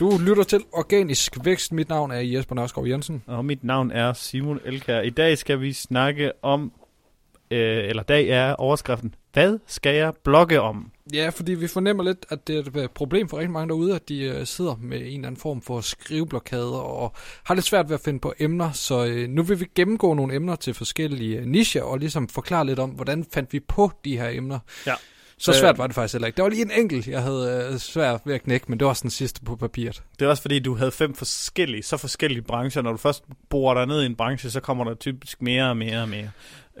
Du lytter til Organisk Vækst. Mit navn er Jesper Nørskov Jensen. Og mit navn er Simon Elkær. I dag skal vi snakke om, øh, eller dag er overskriften, hvad skal jeg blogge om? Ja, fordi vi fornemmer lidt, at det er et problem for rigtig mange derude, at de uh, sidder med en eller anden form for skriveblokade og har lidt svært ved at finde på emner. Så uh, nu vil vi gennemgå nogle emner til forskellige uh, nicher og ligesom forklare lidt om, hvordan fandt vi på de her emner. Ja. Så svært var det faktisk heller ikke. Der var lige en enkelt, jeg havde uh, svært ved at knække, men det var også den sidste på papiret. Det er også fordi, du havde fem forskellige, så forskellige brancher. Når du først borer dig ned i en branche, så kommer der typisk mere og mere og mere.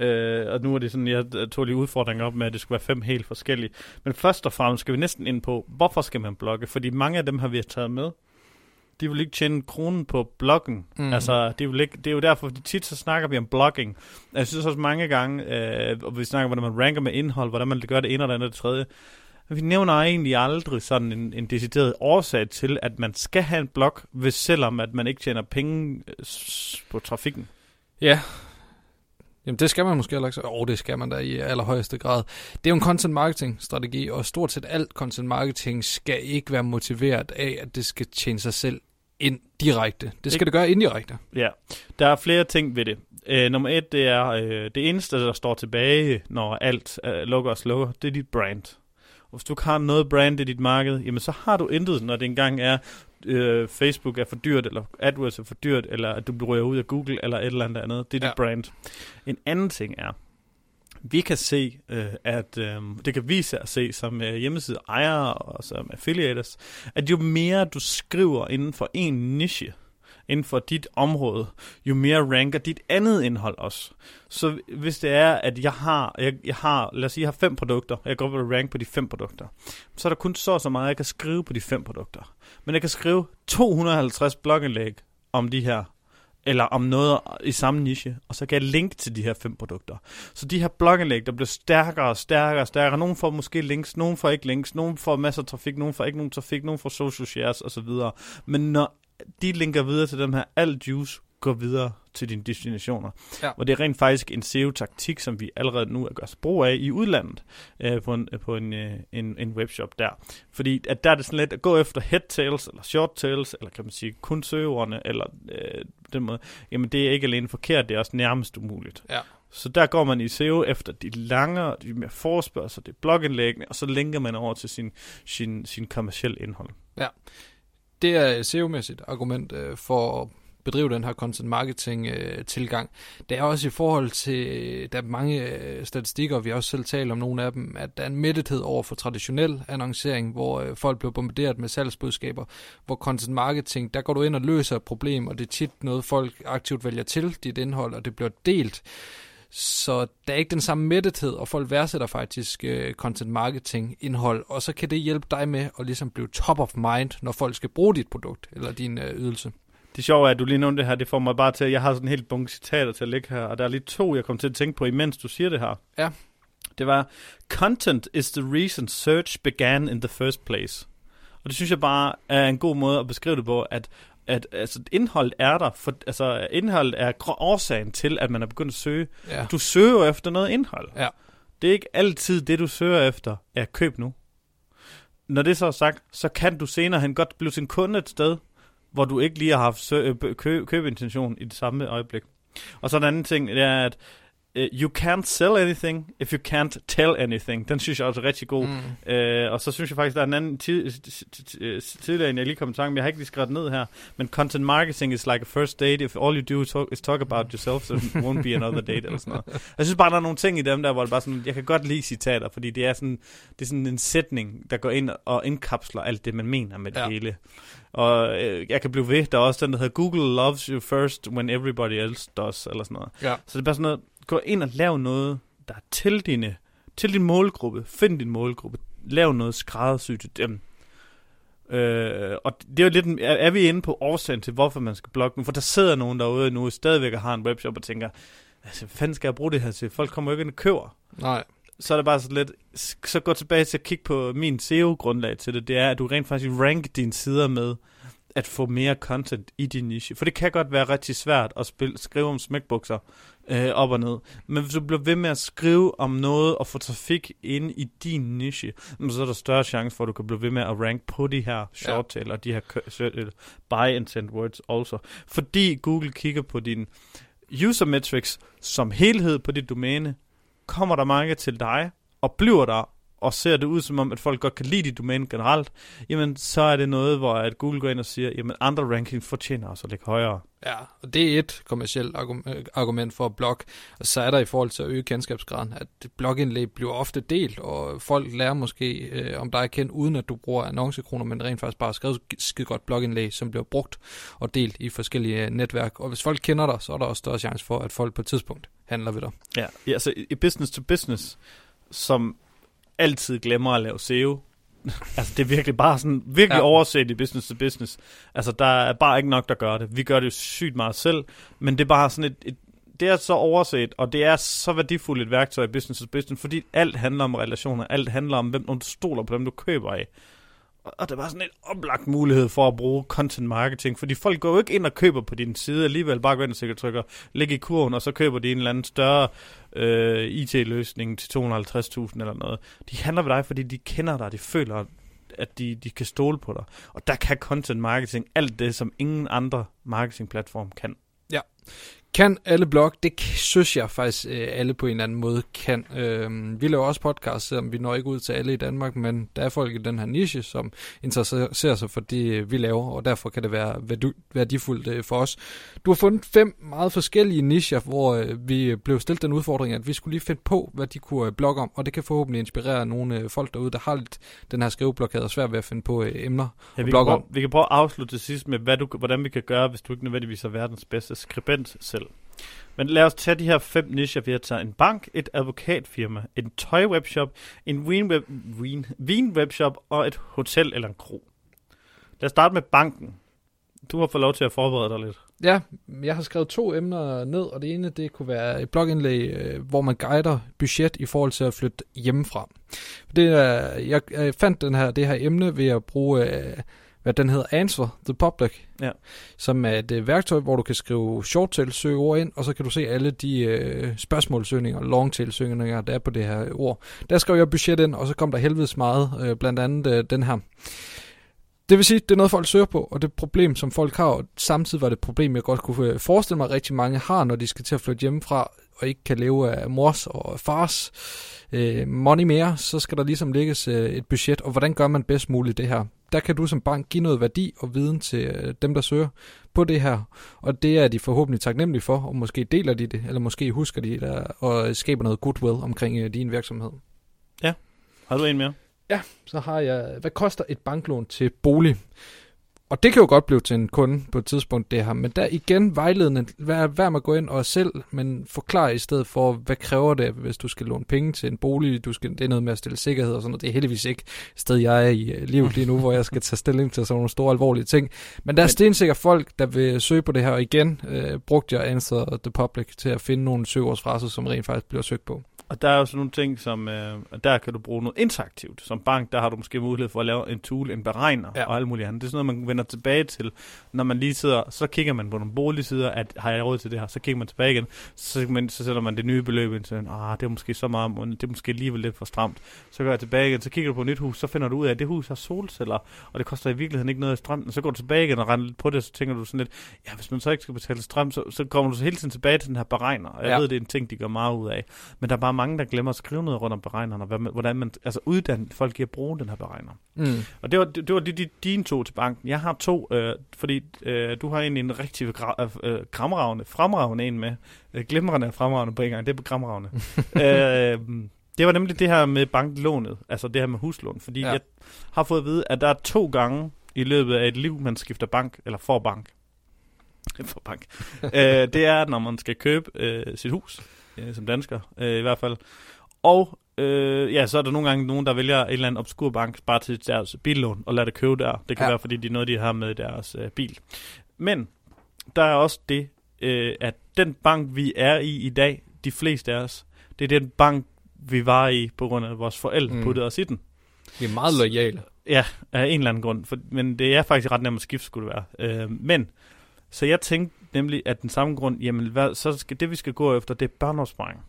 Øh, og nu er det sådan, jeg tog lige udfordringer op med, at det skulle være fem helt forskellige. Men først og fremmest skal vi næsten ind på, hvorfor skal man blogge? Fordi mange af dem har vi taget med. De vil ikke tjene kronen på bloggen. Mm. Altså, det, vil ikke, det er jo derfor, fordi tit så snakker vi om blogging. Jeg synes også mange gange, øh, og vi snakker om, hvordan man ranker med indhold, hvordan man gør det ene eller andet og det tredje. Vi nævner egentlig aldrig sådan en, en decideret årsag til, at man skal have en blog, hvis selvom at man ikke tjener penge øh, på trafikken. Ja, Jamen det skal man måske heller ikke. Åh, oh, det skal man da i allerhøjeste grad. Det er jo en content marketing strategi, og stort set alt content marketing skal ikke være motiveret af, at det skal tjene sig selv ind direkte. Det skal det gøre indirekte. Ja, der er flere ting ved det. Uh, nummer et, det er uh, det eneste, der står tilbage, når alt uh, lukker og slukker, det er dit brand. Og hvis du ikke har noget brand i dit marked, jamen så har du intet, når det engang er, øh, Facebook er for dyrt, eller AdWords er for dyrt, eller at du ryger ud af Google, eller et eller andet andet. Det er ja. dit brand. En anden ting er, vi kan se, øh, at øh, det kan vise at se som øh, hjemmeside ejere og som affiliators, at jo mere du skriver inden for en niche, inden for dit område, jo mere ranker dit andet indhold også. Så hvis det er, at jeg har, jeg, jeg har lad os sige, jeg har fem produkter, jeg går på og rank på de fem produkter, så er der kun så så meget, jeg kan skrive på de fem produkter. Men jeg kan skrive 250 blogindlæg om de her eller om noget i samme niche, og så kan jeg linke til de her fem produkter. Så de her blogindlæg, der bliver stærkere og stærkere og stærkere. Nogen får måske links, nogen får ikke links, nogen får masser af trafik, nogen får ikke nogen trafik, nogen får social shares osv. Men når de linker videre til dem her, al juice går videre til dine destinationer. Ja. Og det er rent faktisk en SEO-taktik, som vi allerede nu gør brug af i udlandet øh, på, en, på en, øh, en, en webshop der. Fordi at der er det sådan lidt at gå efter head tails eller short tails, eller kan man sige kun søgeordene, eller øh, den måde. Jamen det er ikke alene forkert, det er også nærmest umuligt. Ja. Så der går man i SEO efter de lange, de mere forspørgsel, det blogindlæggene, og så linker man over til sin, sin, sin kommersielle indhold. Ja det er et SEO-mæssigt argument øh, for at bedrive den her content marketing øh, tilgang. Det er også i forhold til, der er mange øh, statistikker, vi har også selv talt om nogle af dem, at der er en mættethed over for traditionel annoncering, hvor øh, folk bliver bombarderet med salgsbudskaber, hvor content marketing, der går du ind og løser et problem, og det er tit noget, folk aktivt vælger til dit indhold, og det bliver delt. Så der er ikke den samme mættethed, og folk værdsætter faktisk uh, content marketing indhold, og så kan det hjælpe dig med at ligesom blive top of mind, når folk skal bruge dit produkt eller din uh, ydelse. Det sjove er, at du lige nævnte det her, det får mig bare til, at jeg har sådan en helt bunke citater til at ligge her, og der er lige to, jeg kom til at tænke på, imens du siger det her. Ja. Det var, content is the reason search began in the first place. Og det synes jeg bare er en god måde at beskrive det på, at at altså, indhold er der, for, altså indhold er årsagen til, at man er begyndt at søge. Ja. Du søger efter noget indhold. Ja. Det er ikke altid det, du søger efter, er køb nu. Når det så er sagt, så kan du senere hen godt blive sin kunde et sted, hvor du ikke lige har haft sø- kø- købintention i det samme øjeblik. Og så en anden ting, det er, at you can't sell anything if you can't tell anything. Den synes jeg også er rigtig god. Mm. Uh, og så synes jeg faktisk, der er en anden tidligere, end jeg lige kom i tanke, men jeg har ikke lige skrevet ned her. Men content marketing is like a first date. If all you do talk, is talk about yourself, so it won't be another date, eller sådan noget. Jeg synes bare, der er nogle ting i dem der, hvor det bare sådan, jeg kan godt lide citater, fordi det er sådan, det er sådan en sætning, der går ind og indkapsler alt det, man mener med det ja. hele. Og øh, jeg kan blive ved, der er også den, der hedder Google loves you first when everybody else does, eller sådan noget. Ja. Så det er bare sådan noget, gå ind og lav noget, der er til, dine, til din målgruppe. Find din målgruppe. Lav noget skræddersygt til dem. Øh, og det er jo lidt, er, er vi inde på årsagen til, hvorfor man skal blogge nu? For der sidder nogen derude nu, stadigvæk har en webshop og tænker, altså, hvad fanden skal jeg bruge det her til? Folk kommer jo ikke ind og køber. Nej. Så er det bare så lidt, så gå tilbage til at kigge på min SEO-grundlag til det, det er, at du rent faktisk rank dine sider med, at få mere content i din niche. For det kan godt være rigtig svært at spille, skrive om smækbukser øh, op og ned. Men hvis du bliver ved med at skrive om noget og få trafik ind i din niche, så er der større chance for, at du kan blive ved med at rank på de her short tail og de her buy intent words også. Fordi Google kigger på din user metrics som helhed på dit domæne, kommer der mange til dig, og bliver der og ser det ud som om, at folk godt kan lide dit domæne generelt, jamen så er det noget, hvor at Google går ind og siger, jamen andre rankings fortjener også at ligge højere. Ja, og det er et kommersielt argument for at blog. Og så er der i forhold til at øge kendskabsgraden, at blogindlæg bliver ofte delt, og folk lærer måske, øh, om dig er kendt, uden at du bruger annoncekroner, men rent faktisk bare skrevet skide godt blogindlæg, som bliver brugt og delt i forskellige netværk. Og hvis folk kender dig, så er der også større chance for, at folk på et tidspunkt handler ved dig. Ja, ja altså i business to business, som altid glemmer at lave SEO. altså, det er virkelig bare sådan, virkelig ja. overset i business to business. Altså, der er bare ikke nok, der gør det. Vi gør det jo sygt meget selv, men det er bare sådan et, et det er så overset, og det er så værdifuldt et værktøj i business to business, fordi alt handler om relationer, alt handler om, hvem du stoler på, dem du køber af. Og det var sådan en oplagt mulighed for at bruge content marketing, fordi folk går jo ikke ind og køber på din side alligevel, bare går ind og sikkert trykker, læg i kurven, og så køber de en eller anden større øh, IT-løsning til 250.000 eller noget. De handler ved dig, fordi de kender dig, de føler, at de, de kan stole på dig. Og der kan content marketing alt det, som ingen andre marketingplatform kan. Ja. Kan alle blog? Det synes jeg faktisk, øh, alle på en eller anden måde kan. Øh, vi laver også podcast, selvom vi når ikke ud til alle i Danmark, men der er folk i den her niche, som interesserer sig for det, øh, vi laver, og derfor kan det være værdifuldt øh, for os. Du har fundet fem meget forskellige nicher, hvor vi blev stillet den udfordring, at vi skulle lige finde på, hvad de kunne blogge om, og det kan forhåbentlig inspirere nogle folk derude, der har lidt den her skriveblokade og svært ved at finde på emner ja, vi kan prøve, om. Vi kan prøve at afslutte til sidst med, hvad du, hvordan vi kan gøre, hvis du ikke nødvendigvis er verdens bedste skribent selv selv. Men lad os tage de her fem nicher. Vi har taget en bank, et advokatfirma, en tøjwebshop, en vinweb, vin, vinwebshop og et hotel eller en kro. Lad os starte med banken. Du har fået lov til at forberede dig lidt. Ja, jeg har skrevet to emner ned, og det ene det kunne være et blogindlæg, øh, hvor man guider budget i forhold til at flytte hjemmefra. Det jeg, fandt den her, det her emne ved at bruge øh, hvad den hedder, Answer the Public, ja. som er et øh, værktøj, hvor du kan skrive short tail ord ind, og så kan du se alle de øh, spørgsmålsøgninger, long tail søgninger, der er på det her ord. Der skrev jeg budget ind, og så kom der helvedes meget, øh, blandt andet øh, den her. Det vil sige, det er noget, folk søger på, og det et problem, som folk har, og samtidig var det et problem, jeg godt kunne øh, forestille mig, at rigtig mange har, når de skal til at flytte hjemmefra, og ikke kan leve af mors og fars øh, money mere, så skal der ligesom lægges øh, et budget, og hvordan gør man bedst muligt det her? Der kan du som bank give noget værdi og viden til øh, dem, der søger på det her, og det er de forhåbentlig taknemmelige for, og måske deler de det, eller måske husker de det, og skaber noget goodwill omkring øh, din virksomhed. Ja, har du en mere? Ja, så har jeg, hvad koster et banklån til bolig? Og det kan jo godt blive til en kunde på et tidspunkt, det her. Men der igen vejledende, vær, vær med at gå ind og selv, men forklar i stedet for, hvad kræver det, hvis du skal låne penge til en bolig, du skal, det er noget med at stille sikkerhed og sådan noget. Det er heldigvis ikke et sted, jeg er i øh, livet lige nu, hvor jeg skal tage stilling til sådan nogle store alvorlige ting. Men der er stensikkert folk, der vil søge på det her, og igen øh, brugte jeg Answer the Public til at finde nogle søgeordsfraser, som rent faktisk bliver søgt på. Og der er jo sådan nogle ting, som øh, der kan du bruge noget interaktivt. Som bank, der har du måske mulighed for at lave en tool, en beregner ja. og alt muligt andet. Det er sådan noget, man vender tilbage til, når man lige sidder, så kigger man på nogle boligsider, at har jeg råd til det her, så kigger man tilbage igen, så, man, så sætter man det nye beløb ind, så ah, det er måske så meget, det er måske alligevel lidt for stramt. Så går jeg tilbage igen, så kigger du på et nyt hus, så finder du ud af, at det hus har solceller, og det koster i virkeligheden ikke noget i strøm. Og så går du tilbage igen og render lidt på det, så tænker du sådan lidt, ja, hvis man så ikke skal betale strøm, så, så kommer du så hele tiden tilbage til den her beregner. Og jeg ja. ved, det er en ting, de gør meget ud af. Men der er bare mange, der glemmer at skrive noget rundt om beregneren, og hvad, hvordan man, altså uddanne folk i at bruge den her beregner. Mm. Og det var, det, det var de, de, dine to til banken. Jeg har to, øh, fordi øh, du har egentlig en rigtig gra, øh, gramravende, fremragende en med. Øh, glimrende og fremragende på en gang. Det er gramravende. øh, det var nemlig det her med banklånet, altså det her med huslån, fordi ja. jeg har fået at vide, at der er to gange i løbet af et liv, man skifter bank, eller får bank. for bank. øh, det er, når man skal købe øh, sit hus øh, som dansker øh, i hvert fald. Og øh, ja, så er der nogle gange nogen, der vælger en eller anden obskur bank bare til deres billån og lader det købe der. Det kan ja. være, fordi det er noget, de har med deres øh, bil. Men der er også det, øh, at den bank, vi er i i dag, de fleste af os, det er den bank, vi var i på grund af, at vores forældre mm. puttede os i den. Vi er meget lojale. Ja, af en eller anden grund. For, men det er faktisk ret nemt at skifte, skulle det være. Øh, men, så jeg tænkte nemlig, at den samme grund, jamen hvad, så skal det, vi skal gå efter, det er børneopsparing.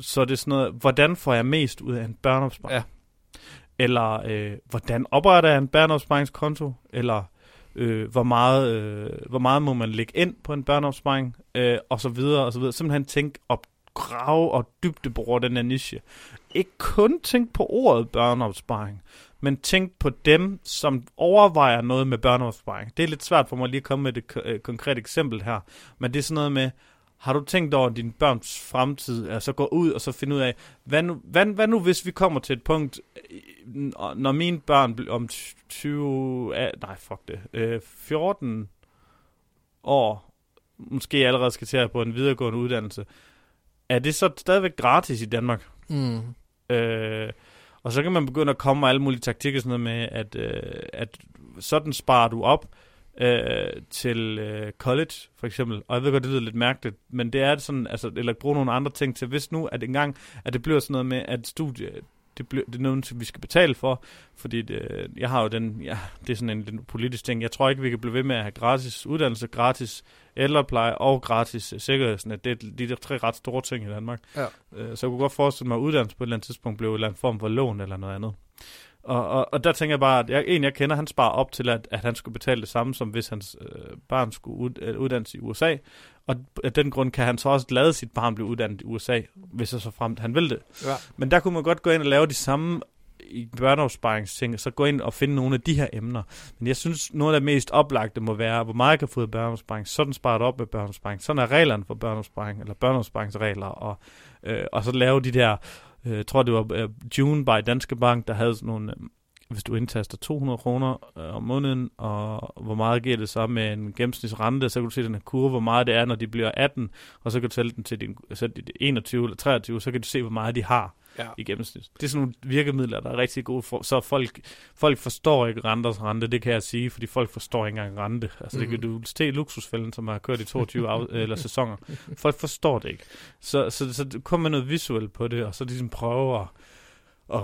Så det er sådan noget, hvordan får jeg mest ud af en børneopsparing? Ja. Eller øh, hvordan opretter jeg en børneopsparingskonto? Eller øh, hvor, meget, øh, hvor meget må man lægge ind på en børneopsparing? Øh, og så videre, og så videre. Simpelthen tænk op, grave og dybdebore den her niche. Ikke kun tænk på ordet børneopsparing, men tænk på dem, som overvejer noget med børneopsparing. Det er lidt svært for mig lige at komme med et øh, konkret eksempel her, men det er sådan noget med, har du tænkt over din børns fremtid? Altså gå ud og så finde ud af, hvad nu, hvad, hvad nu hvis vi kommer til et punkt, øh, når mine børn bliver om 20, ah, nej fuck det, øh, 14 år, måske allerede skal til på en videregående uddannelse, er det så stadigvæk gratis i Danmark? Mm. Øh, og så kan man begynde at komme med alle mulige taktikker, sådan noget med, at, øh, at sådan sparer du op øh, til øh, college, for eksempel. Og jeg ved godt, det lyder lidt mærkeligt, men det er sådan, altså, eller bruge nogle andre ting til, hvis nu, at engang, at det bliver sådan noget med, at studie, det, bliver, det er noget, vi skal betale for, fordi det, jeg har jo den, ja, det er sådan en, en politisk ting. Jeg tror ikke, vi kan blive ved med at have gratis uddannelse, gratis ældrepleje og gratis sikkerhedsnet. Det er de der tre ret store ting i Danmark. Ja. Øh, så jeg kunne godt forestille mig, at uddannelse på et eller andet tidspunkt blev en eller anden form for lån eller noget andet. Og, og, og der tænker jeg bare, at jeg, en jeg kender, han sparer op til, at, at han skulle betale det samme, som hvis hans øh, barn skulle ud, øh, uddannes i USA. Og af den grund kan han så også lade sit barn blive uddannet i USA, hvis så fremt han vil det. Ja. Men der kunne man godt gå ind og lave de samme i børneopsparingsting, så gå ind og finde nogle af de her emner. Men jeg synes, noget af det mest oplagte må være, hvor meget jeg kan få i børneopsparing. Sådan sparer det op med børneopsparing. Sådan er reglerne for børneopsparing, eller børneopsparingsregler, og, øh, og så lave de der, Øh, jeg tror det var øh, June by Danske Bank, der havde sådan nogle, øh, hvis du indtaster 200 kroner om måneden, og hvor meget giver det så med en gennemsnitsrente, så kan du se den her kurve, hvor meget det er, når de bliver 18, og så kan du tælle den til din, så 21 eller 23, så kan du se, hvor meget de har. Ja. i gennemsnit. Det er sådan nogle virkemidler, der er rigtig gode, for, så folk, folk forstår ikke renters rente, det kan jeg sige, fordi folk forstår ikke engang rente. Altså mm. det kan du se i luksusfælden, som har kørt i 22 af, eller sæsoner. Folk forstår det ikke. Så, så, så kom med noget visuelt på det, og så ligesom prøve at, at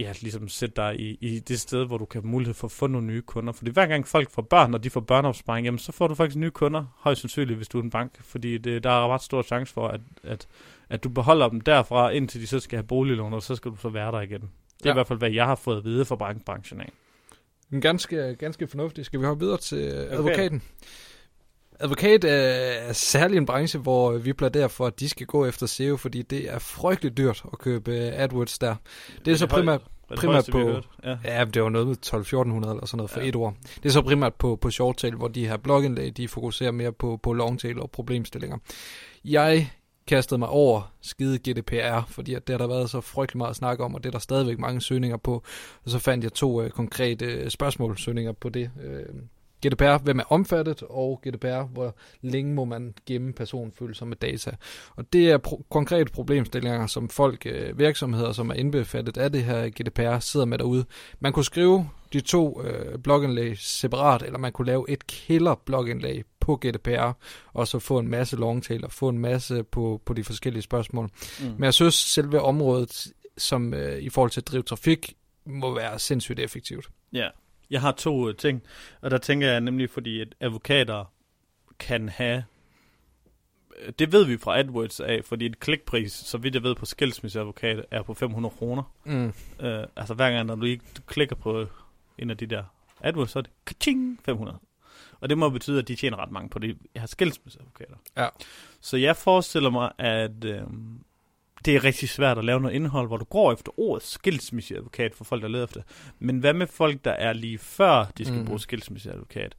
ja, ligesom sætte dig i, i det sted, hvor du kan have mulighed for at få nogle nye kunder. Fordi hver gang folk får børn, og de får børneopsparing, jamen så får du faktisk nye kunder, højst sandsynligt, hvis du er en bank. Fordi det, der er ret stor chance for, at, at, at du beholder dem derfra, indtil de så skal have boliglån, og så skal du så være der igen. Det er Ja. i hvert fald, hvad jeg har fået at vide fra bankbranchen af. Men ganske, ganske fornuftigt. Skal vi hoppe videre til okay. Advokat er særlig en branche, hvor vi plæderer for, at de skal gå efter SEO, fordi det er frygteligt dyrt at købe AdWords der. Det er så primært primært højeste, på-. Ja. Ja, det var noget med 12-1400 eller sådan noget for Ja. et år. Det er så primært på, på short tail, hvor de her blogindlæg, de fokuserer mere på, på long tail og problemstillinger. Jeg kastede mig over skide GDPR, fordi at det har der været så frygtelig meget at snakke om, og det er der stadigvæk mange søgninger på. Og så fandt jeg to øh, konkrete øh, spørgsmålsøgninger på det. Øh, GDPR, hvem er omfattet, og GDPR, hvor længe må man gemme personfølsomme data. Og det er pro- konkrete problemstillinger, som folk, øh, virksomheder, som er indbefattet af det her GDPR, sidder med derude. Man kunne skrive de to øh, blogindlæg separat, eller man kunne lave et killer blogindlæg på GDPR, og så få en masse longtail og få en masse på, på de forskellige spørgsmål. Mm. Men jeg synes, selve området, som øh, i forhold til at drive trafik, må være sindssygt effektivt. Ja, jeg har to øh, ting, og der tænker jeg nemlig, fordi at advokater kan have, øh, det ved vi fra AdWords af, fordi et klikpris, så vidt jeg ved på skilsmisseadvokat, er på 500 kroner. Mm. Øh, altså hver gang, når du ikke du klikker på en af de der AdWords, så er det kaching 500. Og det må betyde, at de tjener ret mange på det. Jeg har skilsmisseadvokater. Ja. Så jeg forestiller mig, at øh, det er rigtig svært at lave noget indhold, hvor du går efter ordet skilsmisseadvokat for folk, der leder efter. Men hvad med folk, der er lige før, de skal mm. bruge skilsmisseadvokat?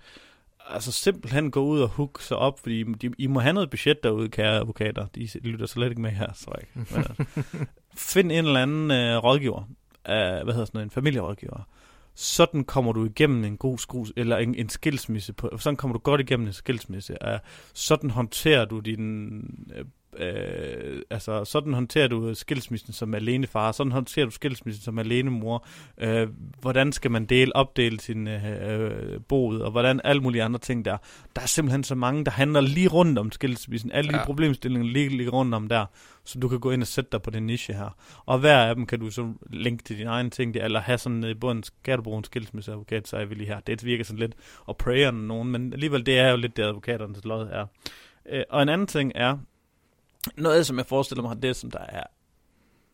Altså simpelthen gå ud og hook sig op, fordi de, I må have noget budget derude, kære advokater. De lytter slet ikke med her, jeg ikke. Men, altså, find en eller anden øh, rådgiver, øh, hvad hedder sådan noget, en familierådgiver. Sådan kommer du igennem en god skrus, eller en, en skilsmisse. På, sådan kommer du godt igennem en skilsmisse. Uh, sådan håndterer du din, øh, øh, altså sådan håndterer du skilsmissen som alenefar, sådan håndterer du skilsmissen som alenemor, øh, hvordan skal man dele, opdele sin øh, bod, og hvordan alle mulige andre ting der. Der er simpelthen så mange, der handler lige rundt om skilsmissen, alle ja. de problemstillinger lige, lige rundt om der, så du kan gå ind og sætte dig på den niche her. Og hver af dem kan du så linke til din egen ting, eller have sådan i bunden, skal du bruge en skilsmisseadvokat, så er vi lige her. Det virker sådan lidt at prayer nogen, men alligevel det er jo lidt det advokaternes lod er. Øh, og en anden ting er, noget som jeg forestiller mig, det som der er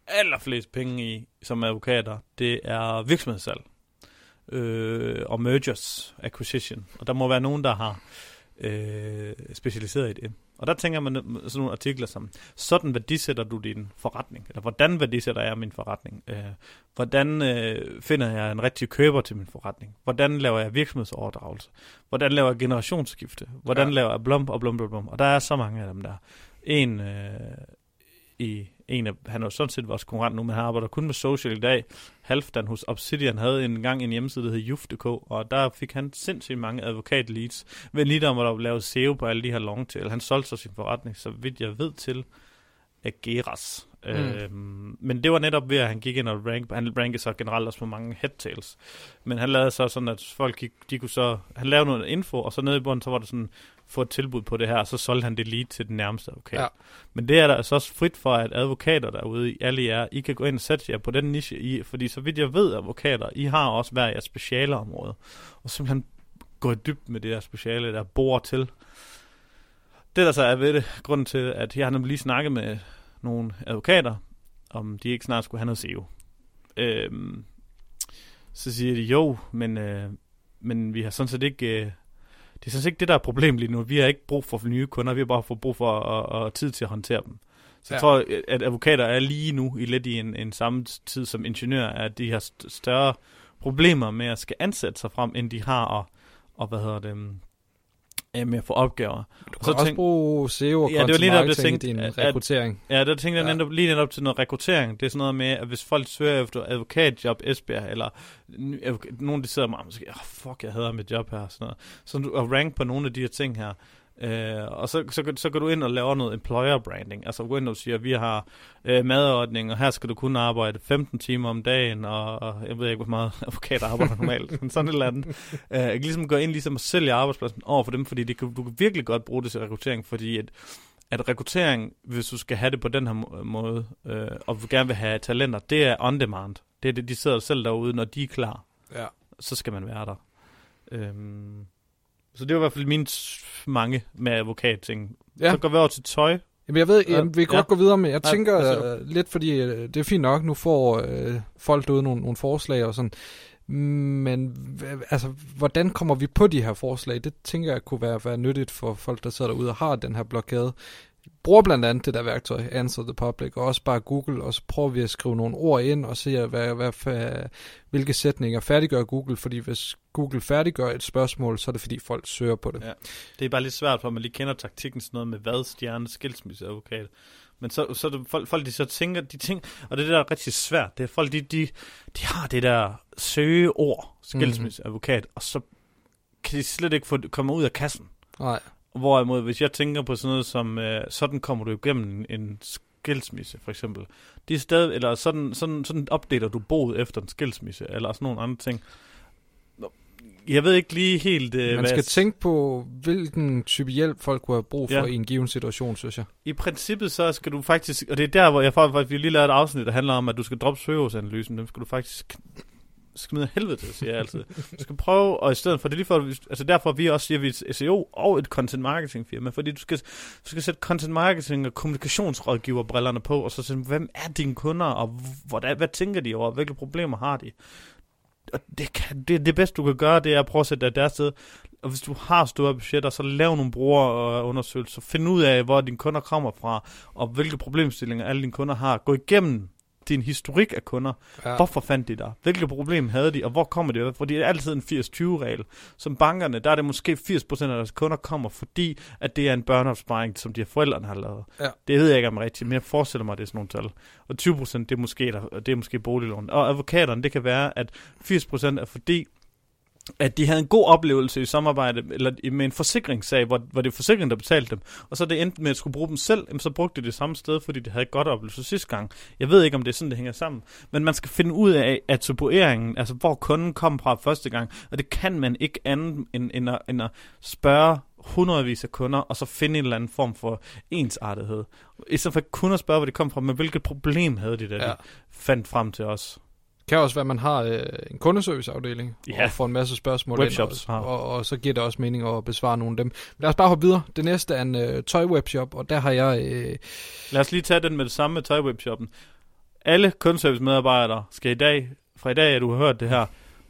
allerflest penge i som advokater, det er virksomhedssalg øh, og mergers, acquisition. Og der må være nogen, der har øh, specialiseret i det. Og der tænker man sådan nogle artikler som, sådan værdisætter du din forretning, eller hvordan værdisætter jeg min forretning, øh, hvordan øh, finder jeg en rigtig køber til min forretning, hvordan laver jeg virksomhedsoverdragelse, hvordan laver jeg generationsskifte, hvordan ja. laver jeg blom og blom, blom, blom, og der er så mange af dem der. En øh, i en af, han er jo sådan set vores konkurrent nu, men han arbejder kun med social i dag. Halfdan hos Obsidian havde en gang en hjemmeside, der hed Juf.dk, og der fik han sindssygt mange advokat leads. Ved lige om at lave SEO på alle de her long tail. Han solgte så sin forretning, så vidt jeg ved til Ageras. Mm. Øhm, men det var netop ved, at han gik ind og rank, han rankede så generelt også på mange headtails. Men han lavede så sådan, at folk gik, de kunne så, han lavede noget info, og så nede i bunden, så var det sådan, få et tilbud på det her, og så solgte han det lige til den nærmeste advokat. Ja. Men det er der altså også frit for, at advokater derude, alle jer, I kan gå ind og sætte jer på den niche, I, fordi så vidt jeg ved, advokater, I har også hver jeres specialeområde, og simpelthen gå i dybt med det der speciale, der bor til. Det der så er ved det, grunden til, at jeg har nemlig lige snakket med nogle advokater, om de ikke snart skulle have noget SEO. Øhm, så siger de, jo, men, øh, men vi har sådan set ikke... Øh, det er sådan set ikke det, der er problemet lige nu. Vi har ikke brug for nye kunder, vi har bare brug for at, at tid til at håndtere dem. Så ja. jeg tror, at advokater er lige nu i lidt i en, en samme tid som ingeniør, at de har større problemer med at skal ansætte sig frem, end de har at, og hvad hedder det, med at få opgaver. Du kan så også tænk, bruge SEO og ja, det var lige netop, det tænkte, i din at, rekruttering. ja, det tænkte jeg ja. netop, lige netop til noget rekruttering. Det er sådan noget med, at hvis folk søger efter advokatjob Esbjerg, eller nogen, der sidder og siger, oh, fuck, jeg hader mit job her, sådan noget. Så du at rank på nogle af de her ting her. Øh, og så, så, så går du ind og laver noget employer branding. Altså gå ind og siger, at vi har øh, madordning, og her skal du kun arbejde 15 timer om dagen, og, og jeg ved ikke, hvor meget advokater arbejder normalt, men sådan et eller andet. Øh, jeg kan ligesom gå ind ligesom og sælge arbejdspladsen over for dem, fordi det kan, du kan virkelig godt bruge det til rekruttering, fordi at, at rekruttering, hvis du skal have det på den her måde, øh, og du gerne vil have talenter, det er on demand. Det er det, de sidder selv derude, når de er klar. Ja. Så skal man være der. Øhm, så det var i hvert fald mine mange med advokatting. Ja. Så går vi over til tøj. Jamen jeg ved, ja. vi kan ja. godt gå videre, men jeg ja, tænker uh, lidt, fordi uh, det er fint nok, nu får uh, folk derude nogle, nogle forslag og sådan. Men altså, hvordan kommer vi på de her forslag? Det tænker jeg kunne være, være nyttigt for folk, der sidder derude og har den her blokade bruger blandt andet det der værktøj, Answer the Public, og også bare Google, og så prøver vi at skrive nogle ord ind og se, hvad, hvad, hvilke sætninger færdiggør Google, fordi hvis Google færdiggør et spørgsmål, så er det fordi folk søger på det. Ja. Det er bare lidt svært, for man lige kender taktikken sådan noget med hvad stjerne skilsmisseadvokat. Men så, så det, folk, folk de så tænker, de tænker, og det er der er rigtig svært, det er folk, de, de, de har det der søgeord, skilsmisseadvokat, mm-hmm. og så kan de slet ikke få komme ud af kassen. Nej. Hvorimod, hvis jeg tænker på sådan noget som, øh, sådan kommer du igennem en skilsmisse, for eksempel. De er stadig, eller sådan, sådan, sådan opdater du boet efter en skilsmisse, eller sådan nogle andre ting. Jeg ved ikke lige helt... Øh, Man skal jeg... tænke på, hvilken type hjælp folk kunne have brug for ja. i en given situation, synes jeg. I princippet så skal du faktisk... Og det er der, hvor jeg faktisk vi lige lavet et afsnit, der handler om, at du skal droppe søgeårsanalysen. Dem skal du faktisk smider helvede til, siger jeg altid. Du skal prøve, og i stedet for, det er lige for, altså derfor vi også siger, vi er et SEO og et content marketing firma, fordi du skal, du skal sætte content marketing og kommunikationsrådgiver brillerne på, og så sige, hvem er dine kunder, og hvordan, hvad tænker de over, hvilke problemer har de? Og det, kan, det, det bedste, du kan gøre, det er at prøve at sætte dig der sted. Og hvis du har store budgetter, så lav nogle brugerundersøgelser. Find ud af, hvor dine kunder kommer fra, og hvilke problemstillinger alle dine kunder har. Gå igennem din historik af kunder. Ja. Hvorfor fandt de der? Hvilke problemer havde de, og hvor kommer det? Fordi det er altid en 80-20-regel. Som bankerne, der er det måske 80% af deres kunder kommer, fordi at det er en børneopsparing, som de her forældrene har lavet. Ja. Det ved jeg ikke om rigtigt, men jeg forestiller mig, at det er sådan nogle tal. Og 20% det er måske, der, det er måske boliglån. Og advokaterne, det kan være, at 80% er fordi, at de havde en god oplevelse i samarbejde eller med en forsikringssag, hvor, hvor det er forsikringen, der betalte dem. Og så det endte med at skulle bruge dem selv, så brugte de det samme sted, fordi de havde et godt oplevelse sidste gang. Jeg ved ikke, om det er sådan, det hænger sammen. Men man skal finde ud af attribueringen, altså hvor kunden kom fra første gang. Og det kan man ikke andet end, end, at, end at spørge hundredvis af kunder, og så finde en eller anden form for ensartethed. I stedet for kun at spørge, hvor det kom fra, men hvilket problem havde de, da ja. de fandt frem til os kan også være, at man har øh, en kundeserviceafdeling ja. og får en masse spørgsmål Webshops ind, og, og, og så giver det også mening at besvare nogle af dem. Men lad os bare hoppe videre. Det næste er en øh, tøjwebshop, og der har jeg... Øh... Lad os lige tage den med det samme med tøjwebshoppen. Alle kundeservice medarbejdere skal i dag, fra i dag, at du har hørt det her,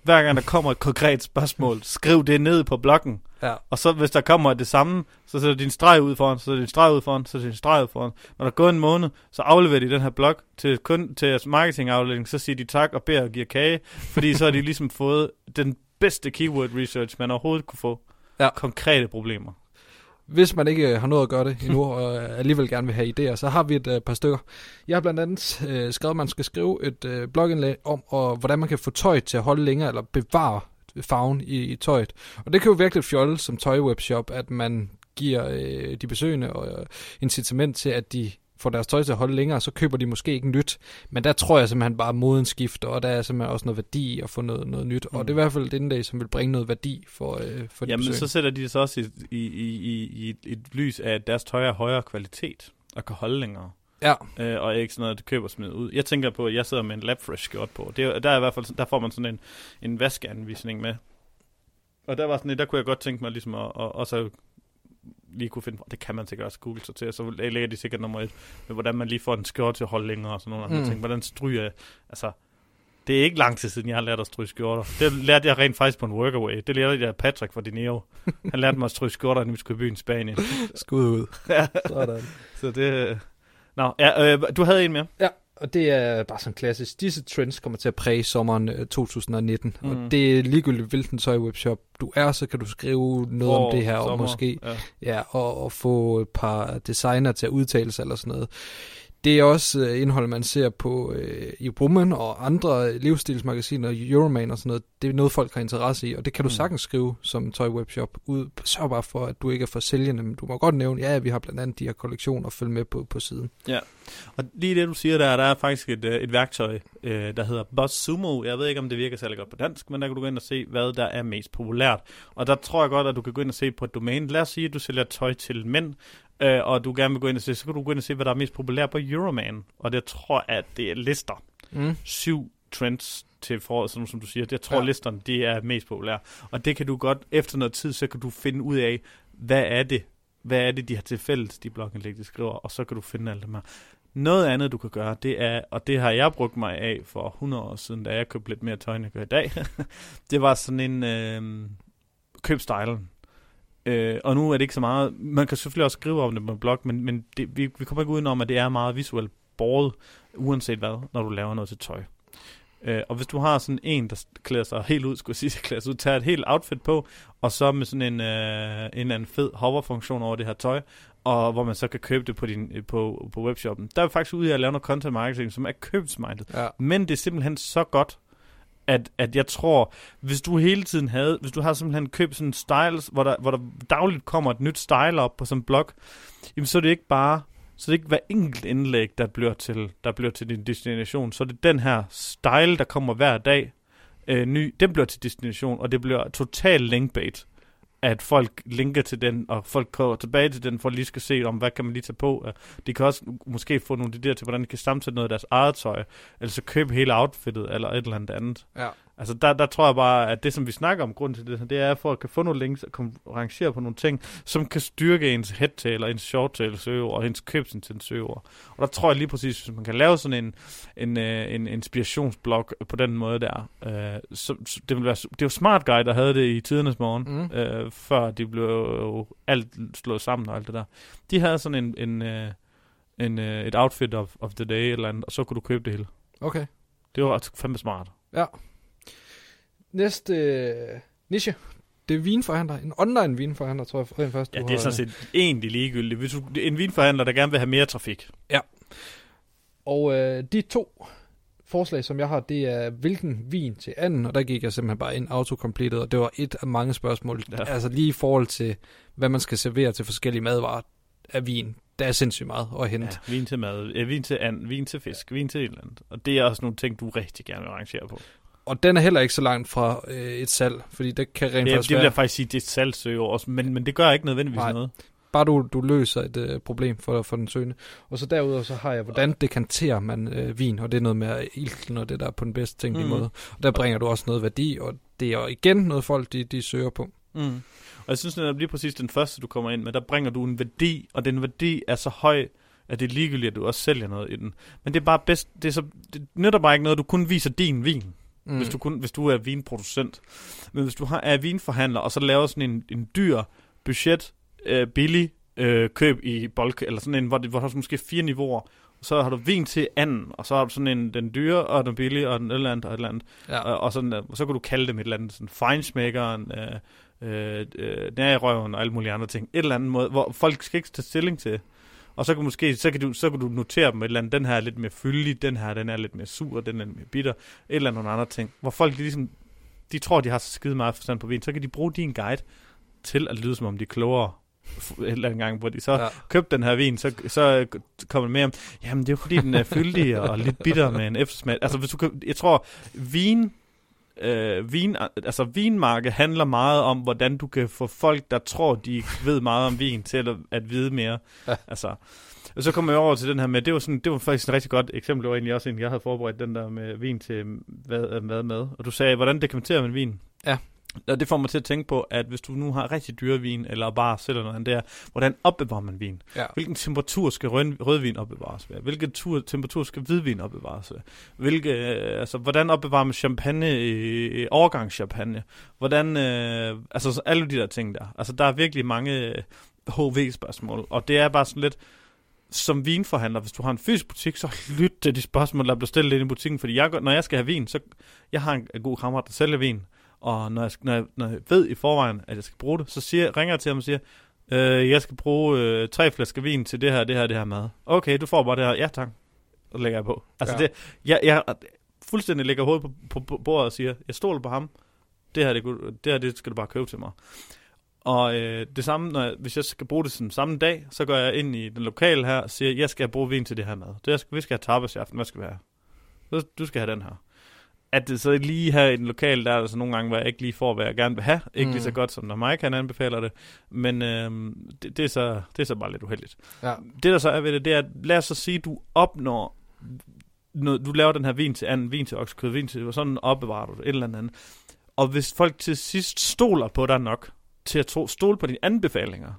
hver gang der kommer et konkret spørgsmål, skriv det ned på bloggen. Ja. Og så hvis der kommer det samme, så sætter din streg ud foran, så sætter din streg ud foran, så sætter din streg ud foran. Når der går en måned, så afleverer de den her blog til, kun, til jeres marketingafdeling, så siger de tak og beder og giver kage, fordi så har de ligesom fået den bedste keyword research, man overhovedet kunne få. Ja. Konkrete problemer. Hvis man ikke øh, har nået at gøre det endnu, og øh, alligevel gerne vil have idéer, så har vi et uh, par stykker. Jeg har blandt andet uh, skrevet, at man skal skrive et uh, blogindlæg om, og hvordan man kan få tøj til at holde længere, eller bevare farven i, i tøjet. Og det kan jo virkelig fjolle som tøjwebshop, at man giver øh, de besøgende og, øh, incitament til, at de får deres tøj til at holde længere, så køber de måske ikke nyt. Men der tror jeg simpelthen bare, at moden skifter, og der er simpelthen også noget værdi at få noget, noget nyt. Mm. Og det er i hvert fald den dag, som vil bringe noget værdi for, øh, for de Jamen, besøgende. så sætter de det så også i, i, i, i et lys af, at deres tøj er højere kvalitet og kan holde længere. Ja. Øh, og ikke sådan noget, du køber smid ud. Jeg tænker på, at jeg sidder med en Labfresh skjort på. Det, der, er i hvert fald, der får man sådan en, en vaskeanvisning med. Og der var sådan der kunne jeg godt tænke mig ligesom at, at, at så lige kunne finde, det kan man sikkert også google sig til, så lægger de sikkert nummer et, med hvordan man lige får en skjort til at holde længere og sådan noget. Mm. Jeg tænker, hvordan stryger jeg, altså, det er ikke lang tid siden, jeg har lært at stryge skjorter. Det lærte jeg rent faktisk på en workaway. Det lærte jeg Patrick fra Dineo. Han lærte mig at stryge skjorter, når vi skulle i byen Spanien. Skud ud. ja. Sådan. Så det... Nå, ja, øh, du havde en mere. Ja, og det er bare sådan klassisk. Disse trends kommer til at præge sommeren 2019. Mm. Og det er ligegyldigt, hvilken tøjwebshop du er, så kan du skrive noget oh, om det her, sommer. og måske ja. Ja, og, og få et par designer til at udtale sig eller sådan noget. Det er også øh, indhold, man ser på øh, i Woman og andre livsstilsmagasiner, Euroman og sådan noget. Det er noget, folk har interesse i, og det kan du mm. sagtens skrive som tøjwebshop ud. Sørg bare for, at du ikke er for sælgende, men du må godt nævne, ja, vi har blandt andet de her kollektioner og følge med på, på siden. Ja, og lige det, du siger der, der er faktisk et, øh, et værktøj, øh, der hedder BuzzSumo. Jeg ved ikke, om det virker særlig godt på dansk, men der kan du gå ind og se, hvad der er mest populært. Og der tror jeg godt, at du kan gå ind og se på et domæne. Lad os sige, at du sælger tøj til mænd, øh, og du gerne vil gå ind og se, så kan du gå ind og se, hvad der er mest populært på Euroman. Og det tror jeg, at det er lister. Mm. Syv trends til foråret, som, som du siger. Jeg tror, ja. listerne de er mest populære. Og det kan du godt, efter noget tid, så kan du finde ud af, hvad er det, hvad er det, de har til fælles, de blogindlæg, de skriver, og så kan du finde alt det her. Noget andet, du kan gøre, det er, og det har jeg brugt mig af for 100 år siden, da jeg købte lidt mere tøj, end jeg gør i dag, det var sådan en øh, køb stylen. Øh, og nu er det ikke så meget, man kan selvfølgelig også skrive om det på en blog, men, men det, vi, vi kommer ikke udenom, at det er meget visuelt båret, uanset hvad, når du laver noget til tøj. Øh, og hvis du har sådan en, der klæder sig helt ud, skulle jeg sige, klæder sig ud, tager et helt outfit på, og så med sådan en, øh, en eller anden fed hover-funktion over det her tøj, og hvor man så kan købe det på, din, på, på webshoppen. Der er faktisk ude at lave noget content marketing, som er købsmindet. Ja. Men det er simpelthen så godt, at, at jeg tror, hvis du hele tiden havde, hvis du har simpelthen købt sådan styles, hvor der, hvor der dagligt kommer et nyt style op på sådan en blog, jamen så er det ikke bare, så det er ikke hver enkelt indlæg, der bliver til, der bliver til din destination, så er det den her style, der kommer hver dag, øh, ny, den bliver til destination, og det bliver total linkbait at folk linker til den, og folk går tilbage til den, for at lige skal se, om hvad kan man lige tage på. Øh. De kan også måske få nogle idéer til, hvordan de kan sammensætte noget af deres eget tøj, eller så købe hele outfittet, eller et eller andet andet. Ja. Altså der, der tror jeg bare, at det som vi snakker om, grund til det, det er for at kan få nogle links og rangere på nogle ting, som kan styrke ens headtail eller ens shorttail søger og ens købsintensiver. Og der tror jeg lige præcis, hvis man kan lave sådan en, en, øh, en inspirationsblog på den måde der, øh, så, så det vil være, det var Smart Guy, der havde det i tidernes morgen, mm. øh, før de blev alt slået sammen og alt det der. De havde sådan en, en, øh, en, øh, et outfit of, of the day eller andet, og så kunne du købe det hele. Okay. Det var fandme smart. Ja. Næste øh, niche, det er vinforhandler. En online vinforhandler, tror jeg, rent først. Ja, det er sådan set egentlig ligegyldigt. Hvis du, en vinforhandler, der gerne vil have mere trafik. Ja. Og øh, de to forslag, som jeg har, det er, hvilken vin til anden, og der gik jeg simpelthen bare ind autocompleted, og det var et af mange spørgsmål. Ja. Altså lige i forhold til, hvad man skal servere til forskellige madvarer af vin. Der er sindssygt meget at hente. Ja, vin til mad, ja, vin til and, vin til fisk, vin til et eller andet. Og det er også nogle ting, du rigtig gerne vil arrangere på. Og den er heller ikke så langt fra øh, et salg, fordi det kan rent Ja, faktisk det vil jeg faktisk sige, det er et salgsøge også, men, men det gør ikke nødvendigvis Nej. noget. Bare du, du løser et øh, problem for, for den søgende. Og så derudover så har jeg, hvordan dekanterer man øh, vin, og det er noget med ilten og det der er på den bedste tænkelige mm. måde. Og der bringer du også noget værdi, og det er igen noget folk, de, de søger på. Mm. Og jeg synes netop lige præcis den første, du kommer ind med, der bringer du en værdi, og den værdi er så høj, at det er ligegyldigt, at du også sælger noget i den. Men det er bare bedst, det, er så, det nytter bare ikke noget, at du kun viser din vin, Mm. hvis, du kun, hvis du er vinproducent. Men hvis du har, er vinforhandler, og så laver sådan en, en dyr budget, øh, billig øh, køb i bulk, eller sådan en, hvor, det, hvor der er måske fire niveauer, så har du vin til anden, og så har du sådan en, den dyre, og den billige, og den et eller andet, og et eller andet. Ja. Og, og, sådan, øh, så kan du kalde dem et eller andet, sådan feinschmeckeren, øh, øh, øh, nærrøven og alle mulige andre ting. Et eller andet måde, hvor folk skal ikke tage stilling til. Og så kan, måske, så, kan du, så kan du notere dem et eller andet, den her er lidt mere fyldig, den her den er lidt mere sur, den er lidt mere bitter, et eller nogle andre ting. Hvor folk de ligesom, de tror, de har så skide meget forstand på vin, så kan de bruge din guide til at lyde, som om de er klogere et eller andet gang, hvor de så Ja. købte den her vin, så, så kommer det med om, jamen det er jo fordi, den er fyldig og lidt bitter med en eftersmag. Altså hvis du kan, jeg tror, vin, øh, vin, altså vinmarked handler meget om, hvordan du kan få folk, der tror, de ved meget om vin, til at, at vide mere. Ja. Altså, og så kommer jeg over til den her med, det var, sådan, det var faktisk et rigtig godt eksempel, det var egentlig også en, jeg havde forberedt den der med vin til hvad, hvad med. Og du sagde, hvordan dekanterer man vin? Ja. Og det får mig til at tænke på, at hvis du nu har rigtig dyre vin, eller bare sælger noget andet der, hvordan opbevarer man vin? Ja. Hvilken temperatur skal rød, rødvin opbevares ved? Hvilken tur, temperatur skal hvidvin opbevares ved? Hvilke, øh, altså, hvordan opbevarer man champagne, øh, årgangschampagne? Hvordan, øh, altså så alle de der ting der. Altså der er virkelig mange øh, HV-spørgsmål, og det er bare sådan lidt, som vinforhandler, hvis du har en fysisk butik, så lyt til de spørgsmål, der bliver stillet ind i butikken, fordi jeg, når jeg skal have vin, så jeg har en, en god kammerat, der sælger vin, og når jeg, når, jeg, når jeg ved i forvejen, at jeg skal bruge det, så siger, ringer jeg til ham og siger, øh, jeg skal bruge øh, tre flasker vin til det her, det her, det her mad. Okay, du får bare det her. Ja, tak. Og lægger jeg på. Altså Ja. det, jeg, jeg fuldstændig lægger hovedet på, på, på bordet og siger, jeg stoler på ham. Det her, det, det her, det skal du bare købe til mig. Og øh, det samme, når jeg, hvis jeg skal bruge det sådan samme dag, så går jeg ind i den lokale her og siger, jeg skal bruge vin til det her mad. Det, jeg skal, vi skal have tapas i aften. Hvad skal vi have? Du skal have den her. At det så lige her i den lokale, der er der så nogle gange, hvor jeg ikke lige får, hvad jeg gerne vil have. Ikke Mm. lige så godt, som når Mike han anbefaler det. Men øh, det, det, er så, det er så bare lidt uheldigt. Ja. Det der så er ved det, det er, at lad os så sige, du opnår, noget, du laver den her vin til anden, vin til oksekød, vin til, og sådan opbevarer du det, et eller andet. Og hvis folk til sidst stoler på dig nok, til at tro, stole på dine anbefalinger,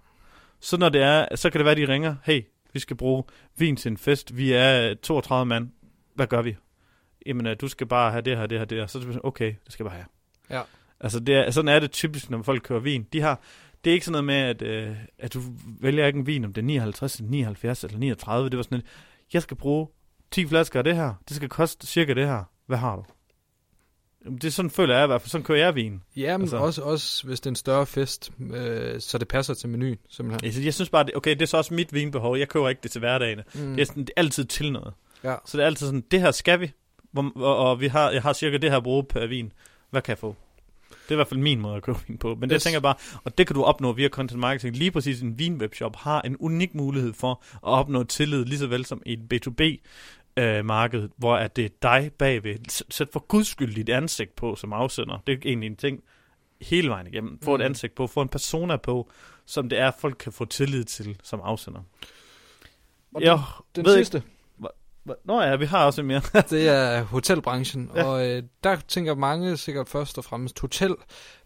så når det er, så kan det være, at de ringer, hey, vi skal bruge vin til en fest, vi er 32 mand, hvad gør vi? Jamen, øh, du skal bare have det her, det her, det her. Så er det sådan, okay, det skal jeg bare have. Ja. Altså, det er, sådan er det typisk, når folk kører vin. De har, det er ikke sådan noget med, at, øh, at du vælger ikke en vin, om det er 59, eller 79 eller 39. Det var sådan, at jeg skal bruge 10 flasker af det her. Det skal koste cirka det her. Hvad har du? Det er sådan, føler jeg i hvert fald. Sådan kører jeg vin. Ja, men Altså- altså. også, også hvis det er en større fest, øh, så det passer til menuen, simpelthen. Jeg, jeg synes bare, det, okay, det er så også mit vinbehov. Jeg køber ikke det til hverdagen. Mm. Det er, sådan, det er altid til noget. Ja. Så det er altid sådan, det her skal vi. Hvor, og, og vi har, jeg har cirka det her brug per vin. Hvad kan jeg få? Det er i hvert fald min måde at købe vin på. Men det Yes. tænker jeg bare, og det kan du opnå via content marketing. Lige præcis en vinwebshop har en unik mulighed for at opnå tillid, lige så vel som i et B2B øh, marked, hvor at det er dig bagved. Sæt for guds skyld dit ansigt på som afsender. Det er egentlig en ting hele vejen igennem. Få et Mm. ansigt på, få en persona på, som det er, folk kan få tillid til som afsender. Og Jeg Den ved ikke- sidste, Hva- Nå ja, vi har også en mere. det er hotelbranchen, Ja. og øh, der tænker mange sikkert først og fremmest hotel,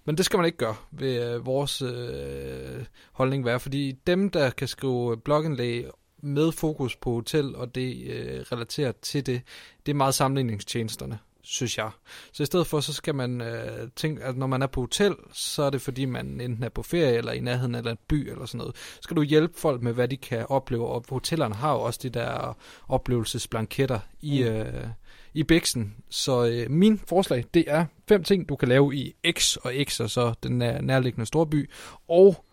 men det skal man ikke gøre, ved øh, vores øh, holdning være, fordi dem, der kan skrive blogindlæg med fokus på hotel, og det øh, relateret til det, det er meget sammenligningstjenesterne, synes jeg. Så i stedet for, så skal man øh, tænke, at når man er på hotel, så er det fordi, man enten er på ferie, eller i nærheden eller en by, eller sådan noget. Så skal du hjælpe folk med, hvad de kan opleve, og hotellerne har jo også de der oplevelsesblanketter i, Mm. øh, i Bixen. Så øh, min forslag, det er fem ting, du kan lave i X, og X er så den nær- nærliggende storby, og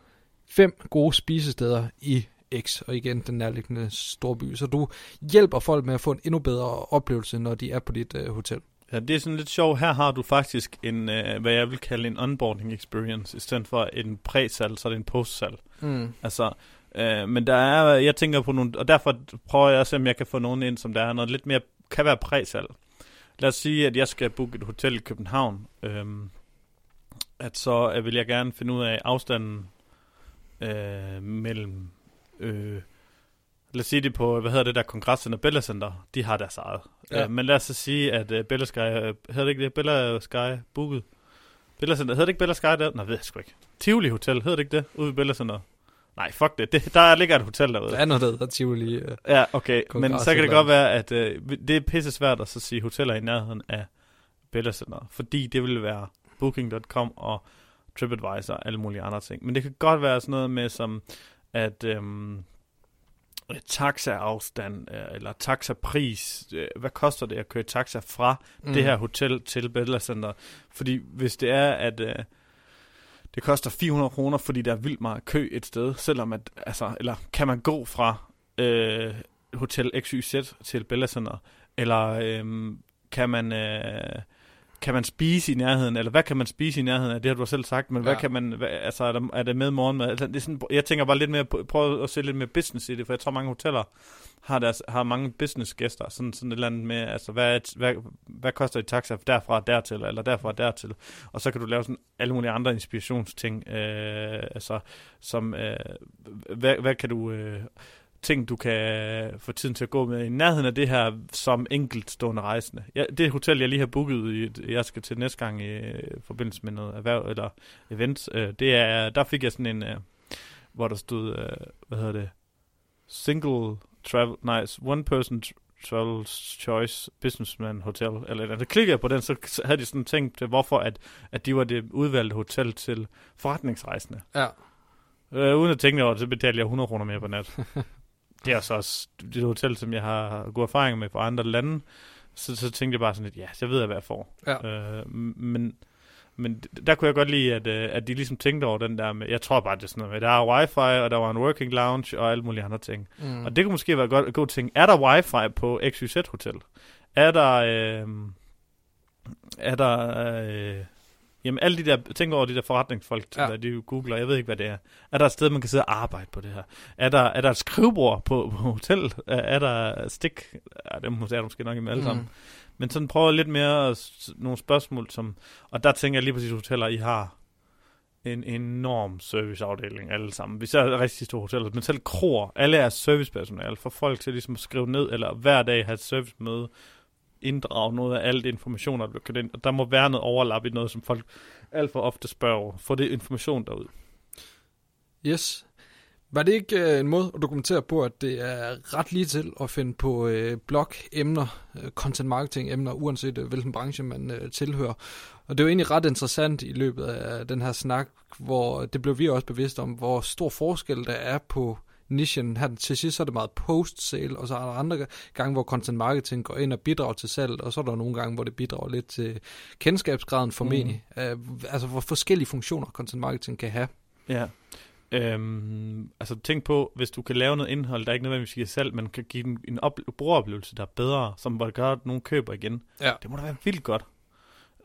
fem gode spisesteder i X, og igen den nærliggende storby. Så du hjælper folk med at få en endnu bedre oplevelse, når de er på dit øh, hotel. Ja, det er sådan lidt sjovt. Her har du faktisk en, øh, hvad jeg vil kalde en onboarding experience, i stedet for en præsal, så er det en postsal. Mm. Altså, øh, men der er, jeg tænker på nogle, og derfor prøver jeg at se, om jeg kan få nogen ind, som der er noget lidt mere, kan være præsal. Lad os sige, at jeg skal booke et hotel i København. Øh, at så øh, vil jeg gerne finde ud af afstanden øh, mellem... Øh, lad os sige det på, hvad hedder det der kongresscenter, Bella Center, de har deres eget. Ja. Øh, men lad os så sige, at øh, Bella Sky, øh, hedder det ikke det, Bella Sky booket? Bella Center, hedder det ikke Bella Sky der? Nej, ved jeg sgu ikke. Tivoli Hotel, hedder det ikke det, ude ved Bella Center? Nej, fuck det. det der ligger et hotel derude. Der er noget, der hedder Tivoli. Øh. Ja, okay. Men så kan det godt være, at øh, det er pisse svært at så sige hoteller i nærheden af Bella Center, fordi det vil være Booking.com og TripAdvisor og alle mulige andre ting. Men det kan godt være sådan noget med som, at øhm, taxaafstand øh, eller taxapris, øh, hvad koster det at køre taxa fra mm. det her hotel til Bella Center? Fordi hvis det er, at øh, det koster 400 kroner, fordi der er vildt meget kø et sted, selvom at, altså, eller kan man gå fra øh, Hotel XYZ til Bella Center, eller øh, kan man... Øh, kan man spise i nærheden, eller hvad kan man spise i nærheden af, det har du selv sagt, men ja. hvad kan man, hvad, altså er der, er der med morgenmad? Altså, det er sådan, jeg tænker bare lidt mere, prøv at se lidt mere business i det, for jeg tror mange hoteller har, deres, har mange business gæster, sådan, sådan et eller andet med, altså hvad, et- hvad, hvad koster et taxa derfra dertil, eller derfra dertil, og så kan du lave sådan alle mulige andre inspirationsting, øh, altså som, øh, hvad, hvad kan du, øh, ting, du kan få tiden til at gå med i nærheden af det her som enkeltstående rejsende. Ja, det hotel, jeg lige har booket, i, jeg skal til næste gang i øh, forbindelse med noget erhverv eller event, øh, det er, der fik jeg sådan en, øh, hvor der stod, øh, hvad hedder det, single travel, nice, one person tr- travel's choice businessman hotel, eller, eller det klikkede jeg på den, så havde de sådan tænkt til, hvorfor at, at de var det udvalgte hotel til forretningsrejsende. Ja. Øh, uden at tænke over det, så betalte jeg 100 kroner mere per nat. det er så også det er et hotel, som jeg har god erfaring med fra andre lande. Så, så tænkte jeg bare sådan lidt, ja, så ved jeg, hvad jeg får. Ja. Øh, men, men der kunne jeg godt lide, at, øh, at de ligesom tænkte over den der med, jeg tror bare, det er sådan noget med, der er wifi, og der var en working lounge, og alle mulige andre ting. Mm. Og det kunne måske være godt, en god ting. Er der wifi på XYZ Hotel? Er der... Øh, er der... Øh, jamen alle de der... Tænk over de der forretningsfolk, Ja. der de googler. Jeg ved ikke, hvad det er. Er der et sted, man kan sidde og arbejde på det her? Er der, er der et skrivebord på, på hotellet? Er, er der stik? Ja, det må- er der måske nok med alle sammen. Mm. Men sådan prøver lidt mere nogle spørgsmål, som... Og der tænker jeg lige præcis hoteller, I har en enorm serviceafdeling alle sammen. Vi ser rigtig store hoteller, men selv kroer, alle er servicepersonale, for folk til ligesom at skrive ned, eller hver dag have et servicemøde, inddrage noget af alt information, der bliver ind. Og der må være noget overlap i noget, som folk alt for ofte spørger for Få det information derud. Yes. Var det ikke øh, en måde at dokumentere på, at det er ret lige til at finde på øh, blog-emner, øh, content marketing-emner, uanset øh, hvilken branche man øh, tilhører? Og det var egentlig ret interessant i løbet af den her snak, hvor det blev vi også bevidst om, hvor stor forskel der er på nichen. Her til sidst så er det meget post-sale, og så er der andre gange, hvor content marketing går ind og bidrager til salg, og så er der nogle gange, hvor det bidrager lidt til kendskabsgraden formentlig. Mm. Uh, altså hvor forskellige funktioner content marketing kan have. Ja. Øhm, altså tænk på, hvis du kan lave noget indhold, der ikke nødvendigvis giver salg, men kan give dem en op- brugeroplevelse, der er bedre, som hvor det gør, at nogen køber igen. Ja. Det må da være vildt godt.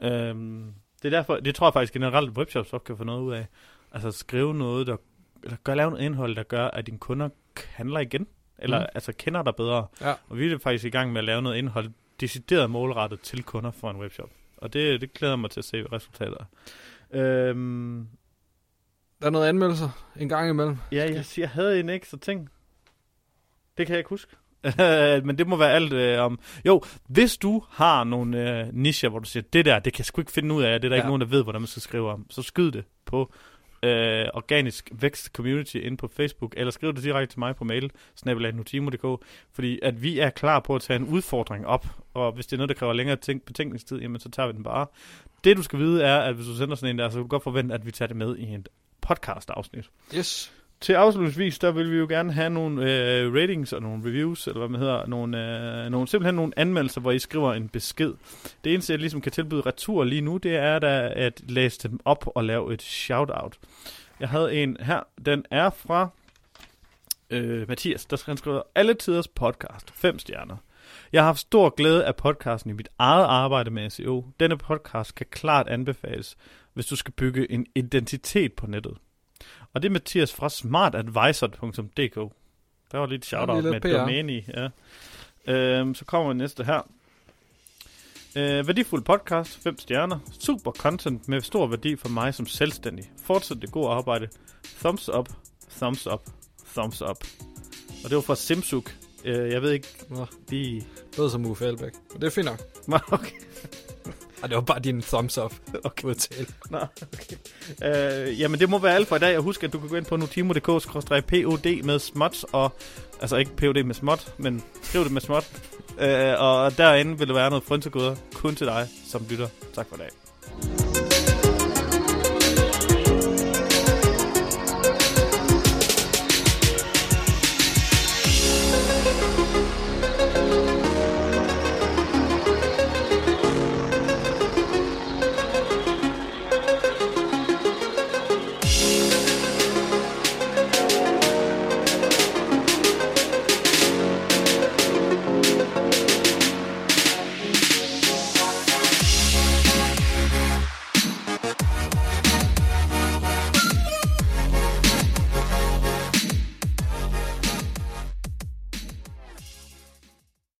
Øhm, det er derfor, det tror jeg faktisk generelt, at webshops også kan få noget ud af. Altså skrive noget, der, eller gør, lave noget indhold, der gør, at dine kunder handler igen. Eller Mm. altså kender dig bedre. Ja. Og vi er faktisk i gang med at lave noget indhold, decideret målrettet til kunder for en webshop. Og det, det glæder mig til at se resultater. Øhm, Der er noget anmeldelser en gang imellem. Ja, jeg, jeg havde en ekstra ting. Det kan jeg ikke huske. Men det må være alt øh, om... Jo, hvis du har nogle øh, nicher, hvor du siger, det der, det kan jeg sgu ikke finde ud af, det er der. Ja. ikke nogen, der ved, hvordan man skal skrive om, så skyd det på øh, Organisk Vækst Community ind på Facebook, eller skriv det direkte til mig på mail, snabelag.nutimo.dk, fordi at vi er klar på at tage en udfordring op, og hvis det er noget, der kræver længere tænk- betænkningstid, jamen så tager vi den bare. Det du skal vide er, at hvis du sender sådan en der, så kan du godt forvente, at vi tager det med i en podcast-afsnit. Yes. Til afslutningsvis, der vil vi jo gerne have nogle øh, ratings og nogle reviews, eller hvad man hedder, nogle, øh, nogle, simpelthen nogle anmeldelser, hvor I skriver en besked. Det eneste, jeg ligesom kan tilbyde retur lige nu, det er da at læse dem op og lave et shout-out. Jeg havde en her, den er fra øh, Mathias, der han skriver, alle tiders podcast, fem stjerner. Jeg har haft stor glæde af podcasten i mit eget arbejde med SEO. Denne podcast kan klart anbefales, hvis du skal bygge en identitet på nettet. Og det er Mathias fra smartadvisor.dk. Der var lige et shout-out med lidt et domæne i. Ja. Øhm, så kommer næste her. Øh, værdifuld podcast, 5 stjerner. Super content med stor værdi for mig som selvstændig. Fortsæt det gode arbejde. Thumbs up, thumbs up, thumbs up. Og det var fra Simsuk. Øh, jeg ved ikke lige... det lyder som Uffe Elbæk. Men det er fint nok. Okay. Ej, det var bare din thumbs up Okay. udtale. Nå, okay. Øh, jamen, det må være alt for i dag. Og husk, at du kan gå ind på notimo.dk-pod med småt, og, altså ikke pod med småt, men skriv det med småt. Øh, og derinde vil der være noget frynsegoder kun til dig, som lytter. Tak for i dag.